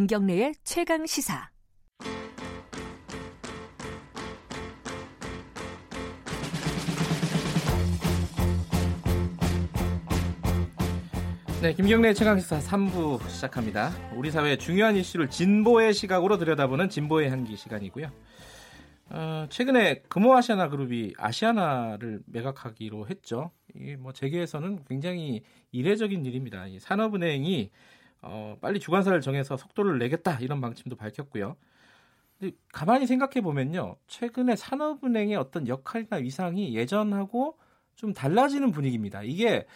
김경래의 최강 시사. 네, 김경래 최강시사 3부 시작합니다. 우리 사회의 중요한 이슈를 진보의 시각으로 들여다보는 진보의 향기 시간이고요. 어, 최근에 금호 아시아나 그룹이 아시아나를 매각하기로 했죠. 이뭐 재계에서는 굉장히 이례적인 일입니다. 이 산업은행이 어, 빨리 주관사를 정해서 속도를 내겠다 이런 방침도 밝혔고요. 가만히 생각해 보면요, 최근에 산업은행의 어떤 역할이나 위상이 예전하고 좀 달라지는 분위기입니다. 이게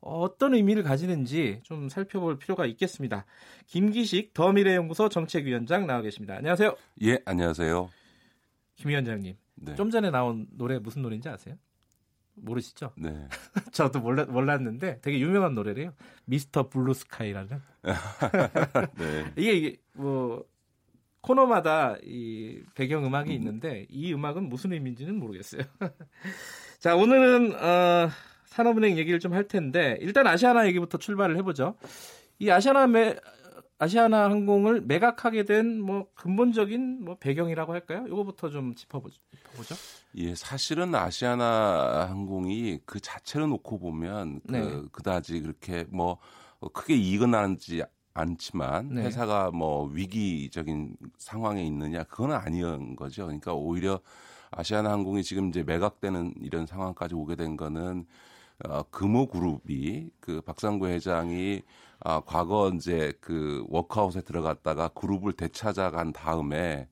어떤 의미를 가지는지 좀 살펴볼 필요가 있겠습니다. 김기식 더미래연구소 정책위원장 나와 계십니다. 안녕하세요. 예, 안녕하세요. 김 위원장님. 네. 좀 전에 나온 노래 무슨 노래인지 아세요? 모르시죠? 네. 저도 몰라, 몰랐는데 되게 유명한 노래래요. Mr. Blue Sky라는. 네. 이게, 이게 뭐 코너마다 이 배경 음악이 음. 있는데 이 음악은 무슨 의미인지는 모르겠어요. 자, 오늘은 어 산업은행 얘기를 좀 할 텐데 일단 아시아나 얘기부터 출발을 해보죠. 이 아시아나 매, 아시아나 항공을 매각하게 된 뭐 근본적인 뭐 배경이라고 할까요? 이거부터 좀 짚어보죠. 예, 사실은 아시아나 항공이 그 자체를 놓고 보면 그 네. 그다지 그렇게 뭐 크게 이익은 나는지 않지만 네. 회사가 뭐 위기적인 상황에 있느냐 그건 아니었던 거죠. 그러니까 오히려 아시아나 항공이 지금 이제 매각되는 이런 상황까지 오게 된 거는 어, 금호그룹이 그 박상구 회장이 아, 과거 이제 그 워크아웃에 들어갔다가 그룹을 되찾아간 다음에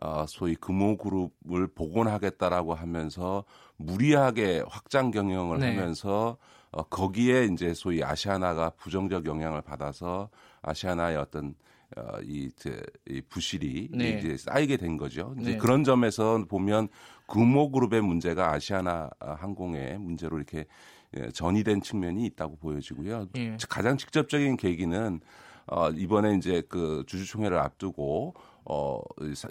어, 소위 금호그룹을 복원하겠다라고 하면서 무리하게 확장 경영을 네. 하면서 어, 거기에 이제 소위 아시아나가 부정적 영향을 받아서 아시아나의 어떤 어, 이, 제, 이 부실이 네. 이제 쌓이게 된 거죠. 이제 네. 그런 점에서 보면 금호그룹의 문제가 아시아나 항공의 문제로 이렇게 예, 전이된 측면이 있다고 보여지고요. 예. 가장 직접적인 계기는 어, 이번에 이제 그 주주총회를 앞두고 어,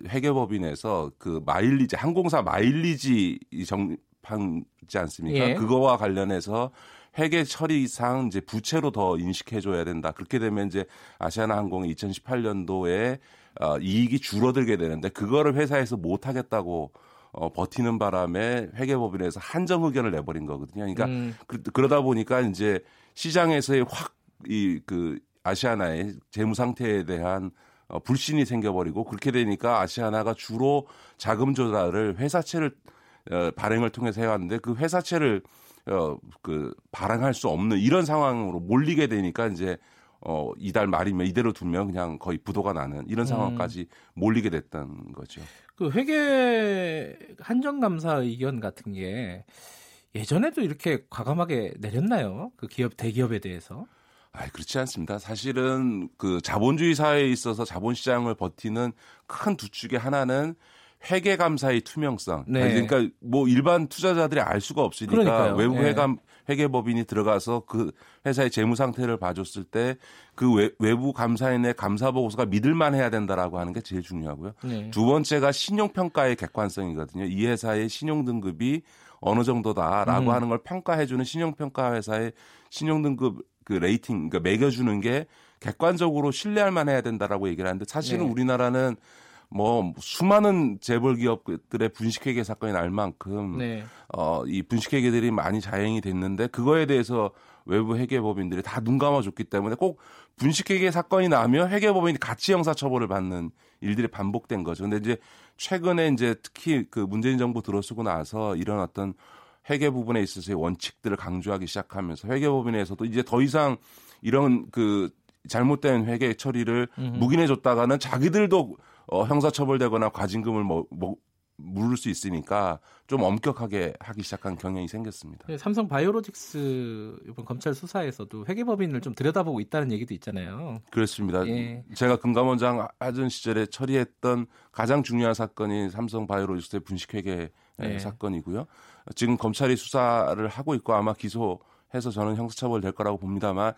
회계법인에서 그 마일리지 항공사 마일리지 정판지 않습니까? 예. 그거와 관련해서 회계 처리상 이제 부채로 더 인식해줘야 된다. 그렇게 되면 이제 아시아나 항공이 2018년도에 어, 이익이 줄어들게 되는데 그거를 회사에서 못 하겠다고 어, 버티는 바람에 회계법인에서 한정 의견을 내버린 거거든요. 그러니까 음. 그, 러다 보니까 이제 시장에서의 확 이 그 아시아나의 재무 상태에 대한 어, 불신이 생겨버리고 그렇게 되니까 아시아나가 주로 자금 조달을 회사채를 어, 발행을 통해서 해왔는데 그 회사채를 어, 그 발행할 수 없는 이런 상황으로 몰리게 되니까 이제 어, 이달 말이면 이대로 두면 그냥 거의 부도가 나는 이런 음. 상황까지 음. 몰리게 됐던 거죠. 그 회계 한정감사 의견 같은 게 예전에도 이렇게 과감하게 내렸나요? 그 기업 대기업에 대해서? 아, 그렇지 않습니다. 사실은 그 자본주의 사회에 있어서 자본 시장을 버티는 큰 두 축의 하나는 회계 감사의 투명성. 네. 그러니까 뭐 일반 투자자들이 알 수가 없으니까 그러니까요. 외부 네. 회감 회계법인이 들어가서 그 회사의 재무 상태를 봐줬을 때 그 외부 감사인의 감사 보고서가 믿을만 해야 된다라고 하는 게 제일 중요하고요. 네. 두 번째가 신용 평가의 객관성이거든요. 이 회사의 신용 등급이 어느 정도다라고 음. 하는 걸 평가해주는 신용 평가 회사의 신용 등급 그 rating 그러니까 매겨주는 게 객관적으로 신뢰할 만해야 된다라고 얘기를 하는데 사실은 네. 우리나라는 뭐 수많은 재벌 기업들의 분식회계 사건이 날 만큼 네. 어 이 분식회계들이 많이 자행이 됐는데 그거에 대해서 외부 회계법인들이 다 눈 감아줬기 때문에 꼭 분식회계 사건이 나면 회계법인이 같이 형사처벌을 받는 일들이 반복된 거죠. 근데 이제 최근에 이제 특히 그 문재인 정부 들어서고 나서 이런 어떤 회계 부분에 있어서의 원칙들을 강조하기 시작하면서 회계법인에서도 이제 더 이상 이런 그 잘못된 회계 처리를. 묵인해 줬다가는 자기들도 어, 형사처벌되거나 과징금을 뭐, 뭐 물을 수 있으니까 좀 엄격하게 하기 시작한 경향이 생겼습니다. 네, 삼성 바이오로직스 이번 검찰 수사에서도 회계법인을 좀 들여다보고 있다는 얘기도 있잖아요. 그렇습니다. 예. 제가 금감원장 하던 시절에 처리했던 가장 중요한 사건이 삼성 바이오로직스의 분식회계 예. 사건이고요. 지금 검찰이 수사를 하고 있고 아마 기소해서 저는 형사처벌 될 거라고 봅니다만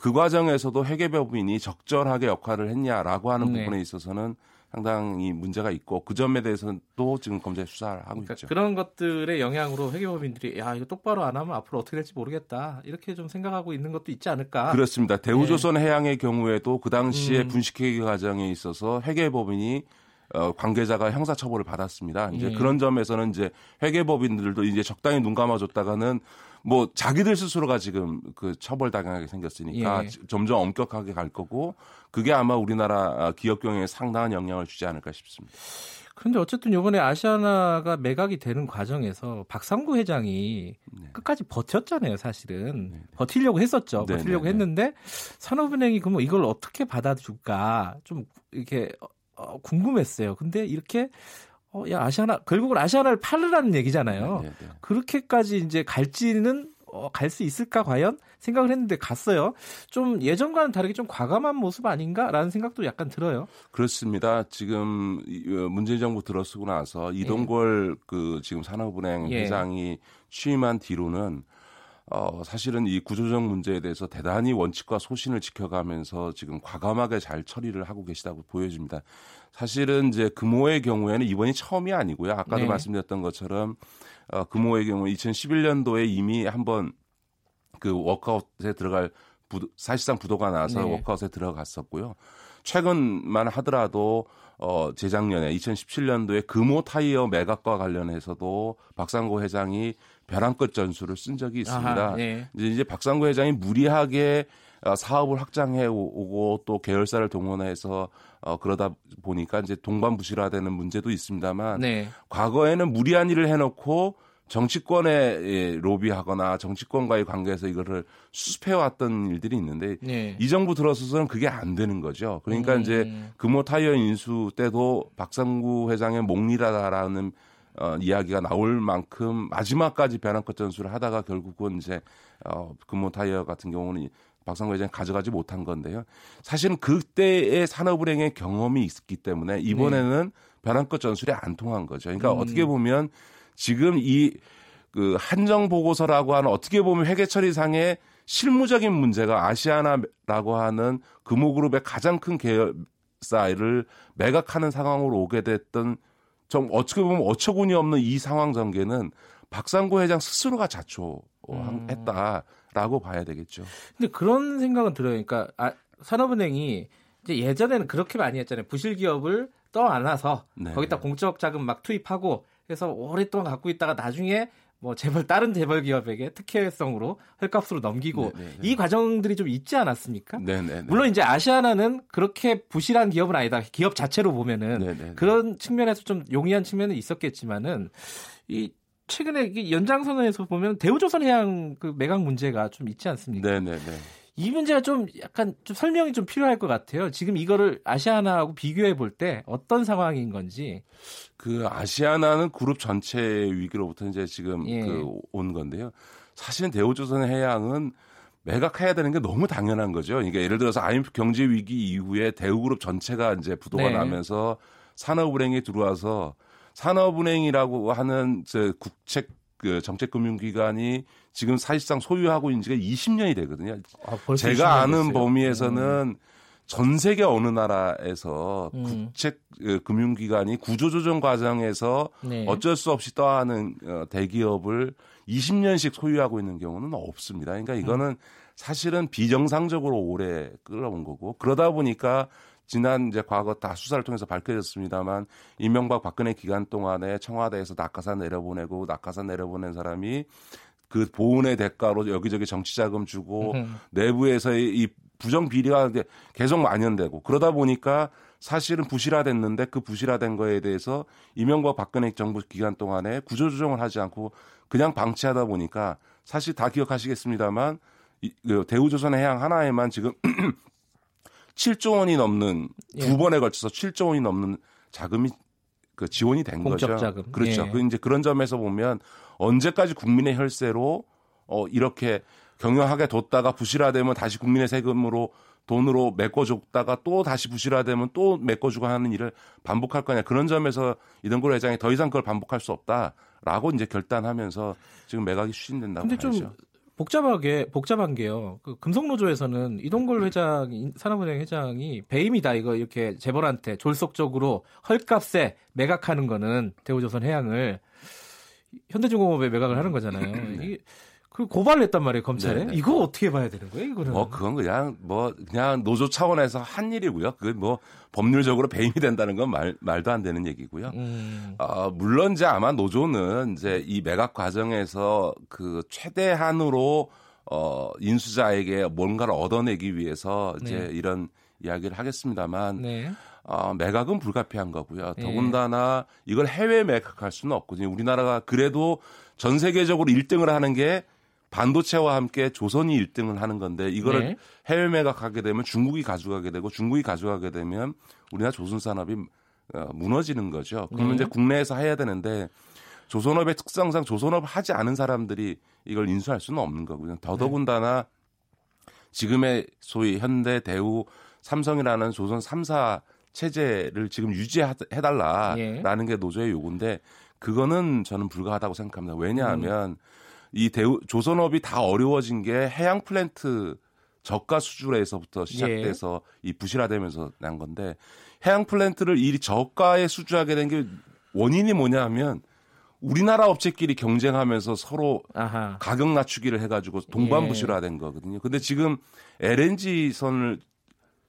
그 과정에서도 회계법인이 적절하게 역할을 했냐라고 하는 네. 부분에 있어서는 상당히 문제가 있고 그 점에 대해서는 또 지금 검찰 수사를 하고 그러니까 있죠. 그런 것들의 영향으로 회계법인들이 야 이거 똑바로 안 하면 앞으로 어떻게 될지 모르겠다 이렇게 좀 생각하고 있는 것도 있지 않을까. 그렇습니다. 대우조선 네. 해양의 경우에도 그 당시에 음. 분식회계 과정에 있어서 회계법인이 어, 관계자가 형사처벌을 받았습니다. 이제 예. 그런 점에서는 이제 회계법인들도 이제 적당히 눈 감아줬다가는 뭐 자기들 스스로가 지금 그 처벌 당하게 생겼으니까 예. 점점 엄격하게 갈 거고 그게 아마 우리나라 기업 경영에 상당한 영향을 주지 않을까 싶습니다. 그런데 어쨌든 이번에 아시아나가 매각이 되는 과정에서 박상구 회장이 네. 끝까지 버텼잖아요, 사실은. 네. 버티려고 했었죠. 네, 버티려고 네, 네. 했는데 산업은행이 그럼 이걸 어떻게 받아줄까 좀 이렇게 어, 궁금했어요. 근데 이렇게 어, 야 아시아나 결국은 아시아나를 팔으라는 얘기잖아요. 네, 네, 네. 그렇게까지 이제 갈지는 어, 갈 수 있을까 과연 생각을 했는데 갔어요. 좀 예전과는 다르게 좀 과감한 모습 아닌가라는 생각도 약간 들어요. 그렇습니다. 지금 어, 문재인 정부 들어서고 나서 이동걸 예. 그 지금 산업은행 예. 회장이 취임한 뒤로는 어, 사실은 이 구조적 문제에 대해서 대단히 원칙과 소신을 지켜가면서 지금 과감하게 잘 처리를 하고 계시다고 보여집니다. 사실은 이제 금호의 경우에는 이번이 처음이 아니고요. 아까도 네. 말씀드렸던 것처럼 어, 금호의 경우 2011년도에 이미 한번 그 워크아웃에 들어갈 부도, 사실상 부도가 나서 네. 워크아웃에 들어갔었고요. 최근만 하더라도 어 재작년에 2017년도에 금호 타이어 매각과 관련해서도 박상고 회장이 벼랑 끝 전술을 쓴 적이 있습니다. 아하, 네. 이제, 이제 박상구 회장이 무리하게 어, 사업을 확장해 오고 또 계열사를 동원해서 어 그러다 보니까 이제 동반부실화되는 문제도 있습니다만 네. 과거에는 무리한 일을 해놓고 정치권에 예, 로비하거나 정치권과의 관계에서 이거를 수습해왔던 일들이 있는데 네. 이 정부 들어서서는 그게 안 되는 거죠. 그러니까 음. 이제 금호 타이어 인수 때도 박상구 회장의 목리라다라는 어, 이야기가 나올 만큼 마지막까지 벼랑끝 전술을 하다가 결국은 이제 어, 금호 타이어 같은 경우는 박상구 회장이 가져가지 못한 건데요. 사실은 그때의 산업은행의 경험이 있기 때문에 이번에는 네. 벼랑끝 전술이 안 통한 거죠. 그러니까 음. 어떻게 보면 지금 이 그 한정 보고서라고 하는 어떻게 보면 회계 처리상의 실무적인 문제가 아시아나라고 하는 금호그룹의 가장 큰 계열사를 매각하는 상황으로 오게 됐던 좀 어떻게 보면 어처구니 없는 이 상황 전개는 박상구 회장 스스로가 자초했다라고 음. 봐야 되겠죠. 근데 그런 생각은 들어요. 그러니까 아, 산업은행이 이제 예전에는 그렇게 많이 했잖아요. 부실 기업을 떠안아서 네. 거기다 공적 자금 막 투입하고 해서 오랫동안 갖고 있다가 나중에 뭐 재벌 다른 재벌 기업에게 특혜성으로 헐값으로 넘기고 네네네. 네, 네. 이 과정들이 좀 있지 않았습니까? 네네네. 네, 물론 이제 아시아나는 그렇게 부실한 기업은 아니다. 기업 자체로 보면은 네네네. 그런 측면에서 좀 용이한 측면은 있었겠지만은 이 최근에 연장선에서 보면 대우조선해양 그 매각 문제가 좀 있지 않습니까? 네네네. 이 문제가 좀 약간 좀 설명이 좀 필요할 것 같아요. 지금 이거를 아시아나하고 비교해 볼 때 어떤 상황인 건지. 그 아시아나는 그룹 전체 위기로부터 이제 지금 예. 그온 건데요. 사실은 대우조선 해양은 매각해야 되는 게 너무 당연한 거죠. 그러니까 예를 들어서 IMF 경제 위기 이후에 대우그룹 전체가 이제 부도가 네. 나면서 산업은행에 들어와서 산업은행이라고 하는 저 국책 그 정책금융기관이 지금 사실상 소유하고 있는 지가 20년이 되거든요. 아, 제가 아는 됐어요. 범위에서는 음. 전 세계 어느 나라에서 음. 국책 그 금융기관이 구조조정 과정에서 네. 어쩔 수 없이 떠하는 어, 대기업을 20년씩 소유하고 있는 경우는 없습니다. 그러니까 이거는 음. 사실은 비정상적으로 오래 끌어온 거고 그러다 보니까 지난 이제 과거 다 수사를 통해서 밝혀졌습니다만 이명박 박근혜 기간 동안에 청와대에서 낙하산 내려보내고 낙하산 내려보낸 사람이 그 보훈의 대가로 여기저기 정치 자금 주고 음. 내부에서의 이 부정 비리가 계속 만연되고 그러다 보니까 사실은 부실화됐는데 그 부실화된 거에 대해서 이명박 박근혜 정부 기간 동안에 구조조정을 하지 않고 그냥 방치하다 보니까 사실 다 기억하시겠습니다만 이, 그 대우조선 해양 하나에만 지금 7조 원이 넘는 예. 두 번에 걸쳐서 7조 원이 넘는 자금이 그 지원이 된 거죠. 자금. 그렇죠. 예. 그 이제 그런 점에서 보면 언제까지 국민의 혈세로 어 이렇게 경영하게 뒀다가 부실화되면 다시 국민의 세금으로 돈으로 메꿔줬다가 또 다시 부실화되면 또 메꿔주고 하는 일을 반복할 거냐 그런 점에서 이동걸 회장이 더 이상 그걸 반복할 수 없다라고 이제 결단하면서 지금 매각이 추진된다고 근데 봐야죠. 좀 복잡하게 복잡한 게요. 그 금속노조에서는 이동걸 회장, 산업은행 회장이 배임이다 이거 이렇게 재벌한테 졸속적으로 헐값에 매각하는 거는 대우조선 해양을 현대중공업에 매각을 하는 거잖아요. 네. 이게 그 고발을 했단 말이에요 검찰에. 네네. 네. 이거 어떻게 봐야 되는 거예요? 이거는. 뭐 그건 그냥 뭐 그냥 노조 차원에서 한 일이고요. 그뭐 법률적으로 배임이 된다는 건 말, 말도 안 되는 얘기고요. 음. 어, 물론 이제 아마 노조는 이제 이 매각 과정에서 그 최대한으로 어 인수자에게 뭔가를 얻어내기 위해서 이제 네. 이런 이야기를 하겠습니다만 네. 어, 매각은 불가피한 거고요. 네. 더군다나 이걸 해외 매각할 수는 없거든요. 우리나라가 그래도 전 세계적으로 1등을 하는 게 반도체와 함께 조선이 1등을 하는 건데 이거를 네. 해외 매각하게 되면 중국이 가져가게 되고 중국이 가져가게 되면 우리나라 조선 산업이 어, 무너지는 거죠. 그러면 네. 이제 국내에서 해야 되는데 조선업의 특성상 조선업 하지 않은 사람들이 이걸 인수할 수는 없는 거고요. 더더군다나 지금의 소위 현대, 대우, 삼성이라는 조선 3사 체제를 지금 유지해달라라는 예. 게 노조의 요구인데 그거는 저는 불가하다고 생각합니다. 왜냐하면 음. 이 대우 조선업이 다 어려워진 게 해양 플랜트 저가 수주에서부터 시작돼서 예. 이 부실화되면서 난 건데 해양 플랜트를 이 저가에 수주하게 된 게 원인이 뭐냐 하면 우리나라 업체끼리 경쟁하면서 서로 아하. 가격 낮추기를 해가지고 동반 부실화된 예. 거거든요. 근데 지금 LNG 선을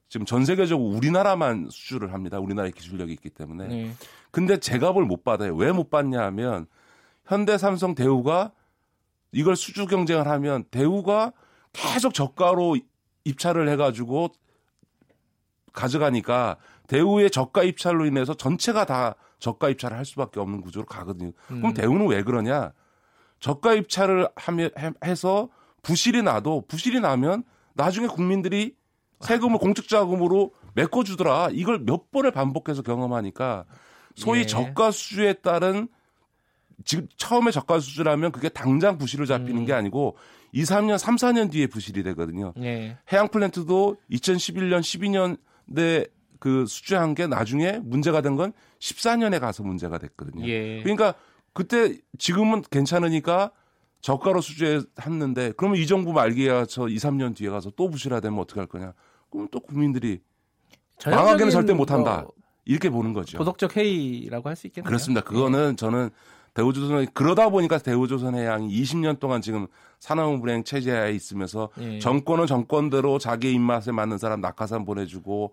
지금 전 세계적으로 우리나라만 수주를 합니다. 우리나라의 기술력이 있기 때문에. 네. 근데 제값을 못 받아요. 왜 못 받냐 하면 현대, 삼성, 대우가 이걸 수주 경쟁을 하면 대우가 계속 저가로 입찰을 해가지고 가져가니까 대우의 저가 입찰로 인해서 전체가 다 저가 입찰을 할 수밖에 없는 구조로 가거든요. 그럼 음. 대우는 왜 그러냐? 저가 입찰을 하면 해서 부실이 나도 부실이 나면 나중에 국민들이 세금을 공적 자금으로 메꿔주더라. 이걸 몇 번을 반복해서 경험하니까 소위 예. 저가 수주에 따른 지금 처음에 저가 수주라면 그게 당장 부실을 잡히는 음. 게 아니고 2, 3년, 3, 4년 뒤에 부실이 되거든요. 예. 해양 플랜트도 2011년, 12년에 그 수주한 게 나중에 문제가 된 건 14년에 가서 문제가 됐거든요. 예. 그러니까 그때 지금은 괜찮으니까 저가로 수주했는데 그러면 이 정부 말기에 서 2, 3년 뒤에 가서 또 부실화되면 어떻게 할 거냐? 그럼 또 국민들이 망하게는 절대 못 한다. 뭐 이렇게 보는 거죠. 도덕적 해이라고 할 수 있겠네요. 그렇습니다. 그거는 예. 저는 대우조선 그러다 보니까 대우조선해양이 20년 동안 지금 산업은행 체제에 있으면서 예. 정권은 정권대로 자기 입맛에 맞는 사람 낙하산 보내주고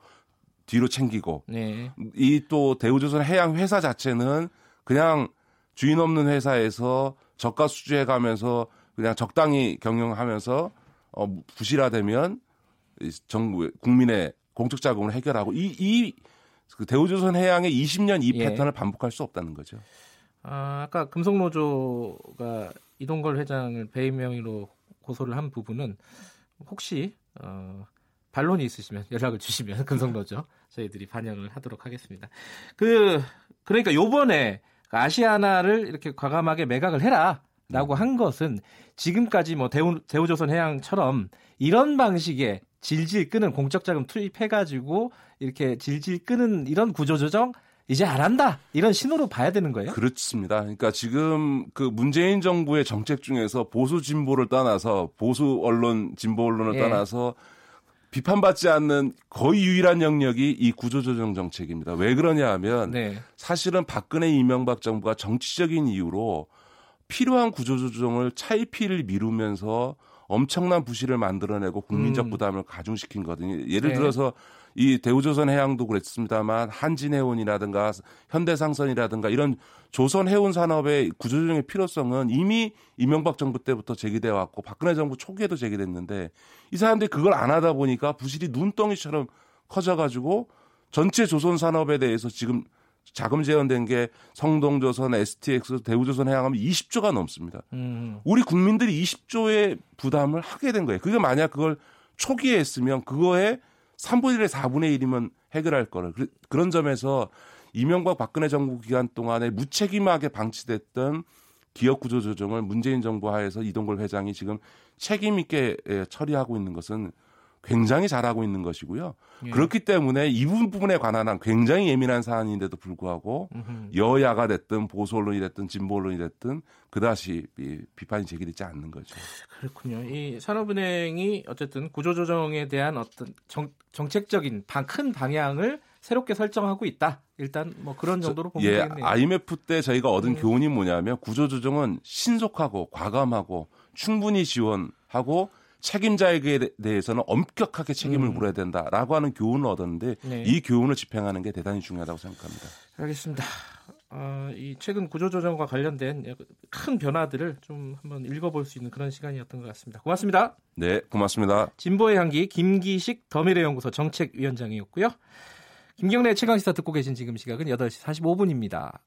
뒤로 챙기고 예. 이또 대우조선해양 회사 자체는 그냥 주인 없는 회사에서 저가 수주해 가면서 그냥 적당히 경영하면서 어 부실화되면 정부 국민의 공적 자금을 해결하고 이 이 그 대우조선 해양의 20년 이 예. 패턴을 반복할 수 없다는 거죠. 아, 아까 금속노조가 이동걸 회장을 배임 명의로 고소를 한 부분은 혹시 어, 반론이 있으시면 연락을 주시면 금속노조 저희들이 반영을 하도록 하겠습니다. 그 그러니까 요번에 아시아나를 이렇게 과감하게 매각을 해라라고 한 것은 지금까지 뭐 대우 대우조선 해양처럼 이런 방식의 질질 끄는 공적 자금 투입해 가지고 이렇게 질질 끄는 이런 구조 조정 이제 안 한다 이런 신호로 봐야 되는 거예요? 그렇습니다. 그러니까 지금 그 문재인 정부의 정책 중에서 보수 진보를 떠나서 보수 언론 진보 언론을 예. 떠나서 비판받지 않는 거의 유일한 영역이 이 구조조정 정책입니다. 왜 그러냐 하면 네. 사실은 박근혜 이명박 정부가 정치적인 이유로 필요한 구조조정을 차이피를 미루면서 엄청난 부실을 만들어내고 국민적 음. 부담을 가중시킨 거거든요. 예를 네. 들어서 이 대우조선 해양도 그랬습니다만 한진해운이라든가 현대상선이라든가 이런 조선 해운 산업의 구조조정의 필요성은 이미 이명박 정부 때부터 제기돼 왔고 박근혜 정부 초기에도 제기됐는데 이 사람들이 그걸 안 하다 보니까 부실이 눈덩이처럼 커져가지고 전체 조선 산업에 대해서 지금 자금 재현된 게 성동조선, STX, 대우조선 해양하면 20조가 넘습니다. 음. 우리 국민들이 20조의 부담을 하게 된 거예요. 그게 만약 그걸 초기에 했으면 그거에 3분의 1에 4분의 1이면 해결할 거를. 그런 점에서 이명박 박근혜 정부 기간 동안에 무책임하게 방치됐던 기업 구조 조정을 문재인 정부 하에서 이동걸 회장이 지금 책임 있게 예, 처리하고 있는 것은 굉장히 잘하고 있는 것이고요. 예. 그렇기 때문에 이 부분에 관한 한 굉장히 예민한 사안인데도 불구하고 음흠. 여야가 됐든 보수 언론이 됐든 진보 언론이 됐든 그다시 비판이 제기되지 않는 거죠. 그렇군요. 이 산업은행이 어쨌든 구조조정에 대한 어떤 정, 정책적인 방, 큰 방향을 새롭게 설정하고 있다. 일단 뭐 그런 정도로 보면 예, 되겠네요. IMF 때 저희가 얻은 음. 교훈이 뭐냐면 구조조정은 신속하고 과감하고 충분히 지원하고 책임자에게 대해서는 엄격하게 책임을 음. 물어야 된다라고 하는 교훈을 얻었는데 네. 이 교훈을 집행하는 게 대단히 중요하다고 생각합니다. 알겠습니다. 어, 이 최근 구조조정과 관련된 큰 변화들을 좀 한번 읽어볼 수 있는 그런 시간이었던 것 같습니다. 고맙습니다. 네, 고맙습니다. 진보의 향기 김기식 더미래 연구소 정책위원장이었고요. 김경래 최강시사 듣고 계신 지금 시각은 8시 45분입니다.